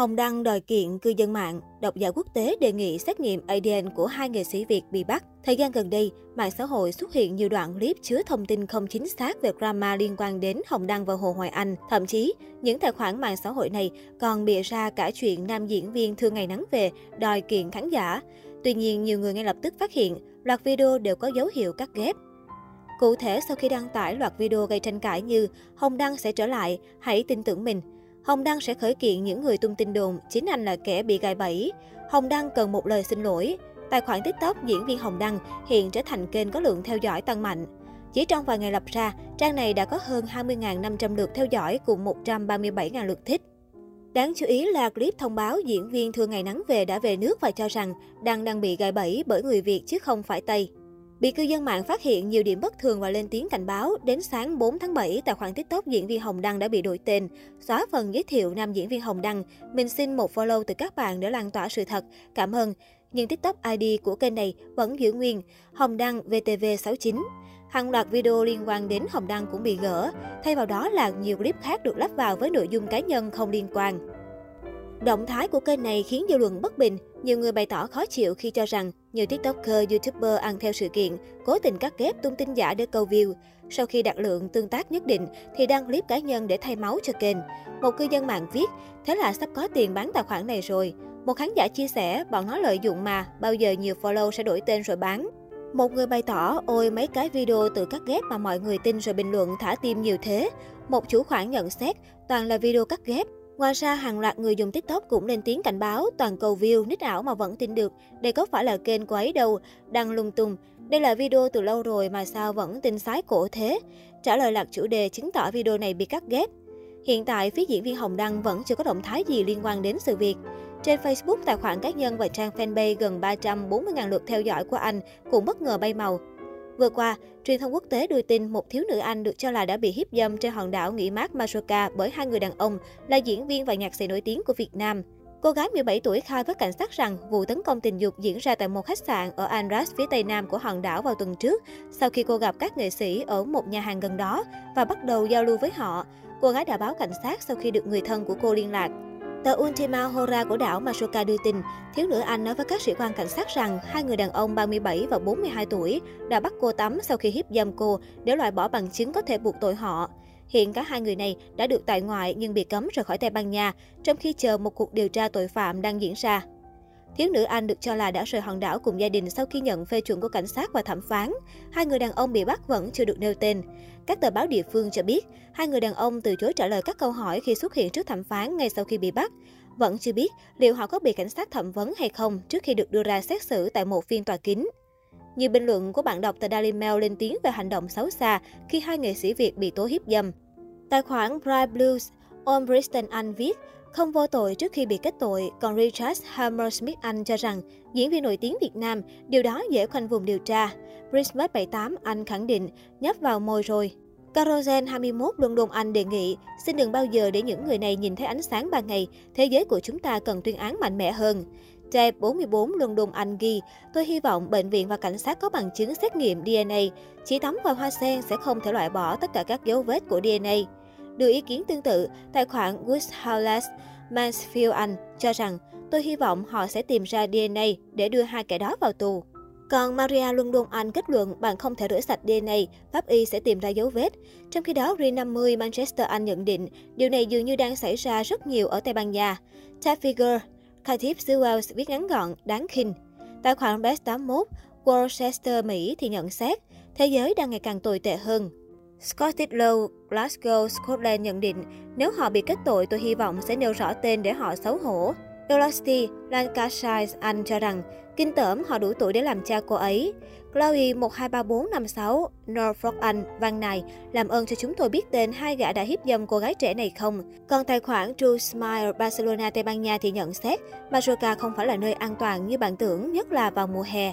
Hồng Đăng đòi kiện cư dân mạng, độc giả quốc tế đề nghị xét nghiệm ADN của hai nghệ sĩ Việt bị bắt. Thời gian gần đây, mạng xã hội xuất hiện nhiều đoạn clip chứa thông tin không chính xác về drama liên quan đến Hồng Đăng và Hồ Hoài Anh. Thậm chí, những tài khoản mạng xã hội này còn bịa ra cả chuyện nam diễn viên thương ngày nắng về đòi kiện khán giả. Tuy nhiên, nhiều người ngay lập tức phát hiện loạt video đều có dấu hiệu cắt ghép. Cụ thể, sau khi đăng tải loạt video gây tranh cãi như Hồng Đăng sẽ trở lại, hãy tin tưởng mình, Hồng Đăng sẽ khởi kiện những người tung tin đồn chính anh là kẻ bị gài bẫy. Hồng Đăng cần một lời xin lỗi. Tài khoản TikTok diễn viên Hồng Đăng hiện trở thành kênh có lượng theo dõi tăng mạnh. Chỉ trong vài ngày lập ra, trang này đã có hơn 20.500 lượt theo dõi cùng 137.000 lượt thích. Đáng chú ý là clip thông báo diễn viên thường ngày nắng về đã về nước và cho rằng Đăng đang bị gài bẫy bởi người Việt chứ không phải Tây. Bị cư dân mạng phát hiện nhiều điểm bất thường và lên tiếng cảnh báo, đến sáng 4 tháng 7, tài khoản TikTok diễn viên Hồng Đăng đã bị đổi tên, xóa phần giới thiệu nam diễn viên Hồng Đăng. Mình xin một follow từ các bạn để lan tỏa sự thật. Cảm ơn. Nhưng TikTok ID của kênh này vẫn giữ nguyên, Hồng Đăng VTV69. Hàng loạt video liên quan đến Hồng Đăng cũng bị gỡ, thay vào đó là nhiều clip khác được lắp vào với nội dung cá nhân không liên quan. Động thái của kênh này khiến dư luận bất bình. Nhiều người bày tỏ khó chịu khi cho rằng nhiều TikToker, YouTuber ăn theo sự kiện, cố tình cắt ghép tung tin giả để câu view. Sau khi đạt lượng tương tác nhất định thì đăng clip cá nhân để thay máu cho kênh. Một cư dân mạng viết, thế là sắp có tiền bán tài khoản này rồi. Một khán giả chia sẻ, bọn nó lợi dụng mà, bao giờ nhiều follow sẽ đổi tên rồi bán. Một người bày tỏ, ôi mấy cái video tự cắt ghép mà mọi người tin rồi bình luận thả tim nhiều thế. Một chủ khoản nhận xét, toàn là video cắt ghép, Ngoài ra, hàng loạt người dùng TikTok cũng lên tiếng cảnh báo toàn cầu view, nít ảo mà vẫn tin được. Đây có phải là kênh của ấy đâu, đang lung tung. Đây là video từ lâu rồi mà sao vẫn tin sái cổ thế? Trả lời lạc chủ đề chứng tỏ video này bị cắt ghép. Hiện tại, phía diễn viên Hồng Đăng vẫn chưa có động thái gì liên quan đến sự việc. Trên Facebook, tài khoản cá nhân và trang fanpage gần 340.000 lượt theo dõi của anh cũng bất ngờ bay màu. Vừa qua, truyền thông quốc tế đưa tin một thiếu nữ Anh được cho là đã bị hiếp dâm trên hòn đảo nghỉ mát Majorca bởi hai người đàn ông là diễn viên và nhạc sĩ nổi tiếng của Việt Nam. Cô gái 17 tuổi khai với cảnh sát rằng vụ tấn công tình dục diễn ra tại một khách sạn ở Andras, phía tây nam của hòn đảo vào tuần trước, sau khi cô gặp các nghệ sĩ ở một nhà hàng gần đó và bắt đầu giao lưu với họ. Cô gái đã báo cảnh sát sau khi được người thân của cô liên lạc. Tờ Ultima Hora của đảo Masoka đưa tin, thiếu nữ Anh nói với các sĩ quan cảnh sát rằng hai người đàn ông 37 và 42 tuổi đã bắt cô tắm sau khi hiếp dâm cô để loại bỏ bằng chứng có thể buộc tội họ. Hiện cả hai người này đã được tại ngoại nhưng bị cấm rời khỏi Tây Ban Nha, trong khi chờ một cuộc điều tra tội phạm đang diễn ra. Thiếu nữ Anh được cho là đã rời hòn đảo cùng gia đình sau khi nhận phê chuẩn của cảnh sát và thẩm phán. Hai người đàn ông bị bắt vẫn chưa được nêu tên. Các tờ báo địa phương cho biết, hai người đàn ông từ chối trả lời các câu hỏi khi xuất hiện trước thẩm phán ngay sau khi bị bắt. Vẫn chưa biết liệu họ có bị cảnh sát thẩm vấn hay không trước khi được đưa ra xét xử tại một phiên tòa kín. Nhiều bình luận của bạn đọc tại Daily Mail lên tiếng về hành động xấu xa khi hai nghệ sĩ Việt bị tố hiếp dâm. Tài khoản Bright Blues, ông Bristol Anh viết, không vô tội trước khi bị kết tội, còn Richard Hammersmith Anh cho rằng diễn viên nổi tiếng Việt Nam, điều đó dễ khoanh vùng điều tra. Brisbane 78 Anh khẳng định, nhấp vào môi rồi. Carozen 21 London Anh đề nghị, xin đừng bao giờ để những người này nhìn thấy ánh sáng ban ngày, thế giới của chúng ta cần tuyên án mạnh mẽ hơn. Dave 44 London Anh ghi, tôi hy vọng bệnh viện và cảnh sát có bằng chứng xét nghiệm DNA. Chỉ tắm vào hoa sen sẽ không thể loại bỏ tất cả các dấu vết của DNA. Đưa ý kiến tương tự, tài khoản Woodhouses Mansfield Anh cho rằng tôi hy vọng họ sẽ tìm ra DNA để đưa hai kẻ đó vào tù. Còn Maria London Anh kết luận bạn không thể rửa sạch DNA, pháp y sẽ tìm ra dấu vết. Trong khi đó, Ri50 Manchester Anh nhận định điều này dường như đang xảy ra rất nhiều ở Tây Ban Nha. Tab Figure, Khatib Sewells viết ngắn gọn, đáng khinh. Tài khoản Best81, Worcester Mỹ thì nhận xét, thế giới đang ngày càng tồi tệ hơn. Scottish Law, Glasgow, Scotland nhận định, nếu họ bị kết tội, tôi hy vọng sẽ nêu rõ tên để họ xấu hổ. Elasti Lancashire, Anh cho rằng, kinh tởm họ đủ tuổi để làm cha cô ấy. Chloe 123456, Norfolk Anh, văn này, làm ơn cho chúng tôi biết tên hai gã đã hiếp dâm cô gái trẻ này không. Còn tài khoản True Smile, Barcelona, Tây Ban Nha thì nhận xét, Majorca không phải là nơi an toàn như bạn tưởng, nhất là vào mùa hè.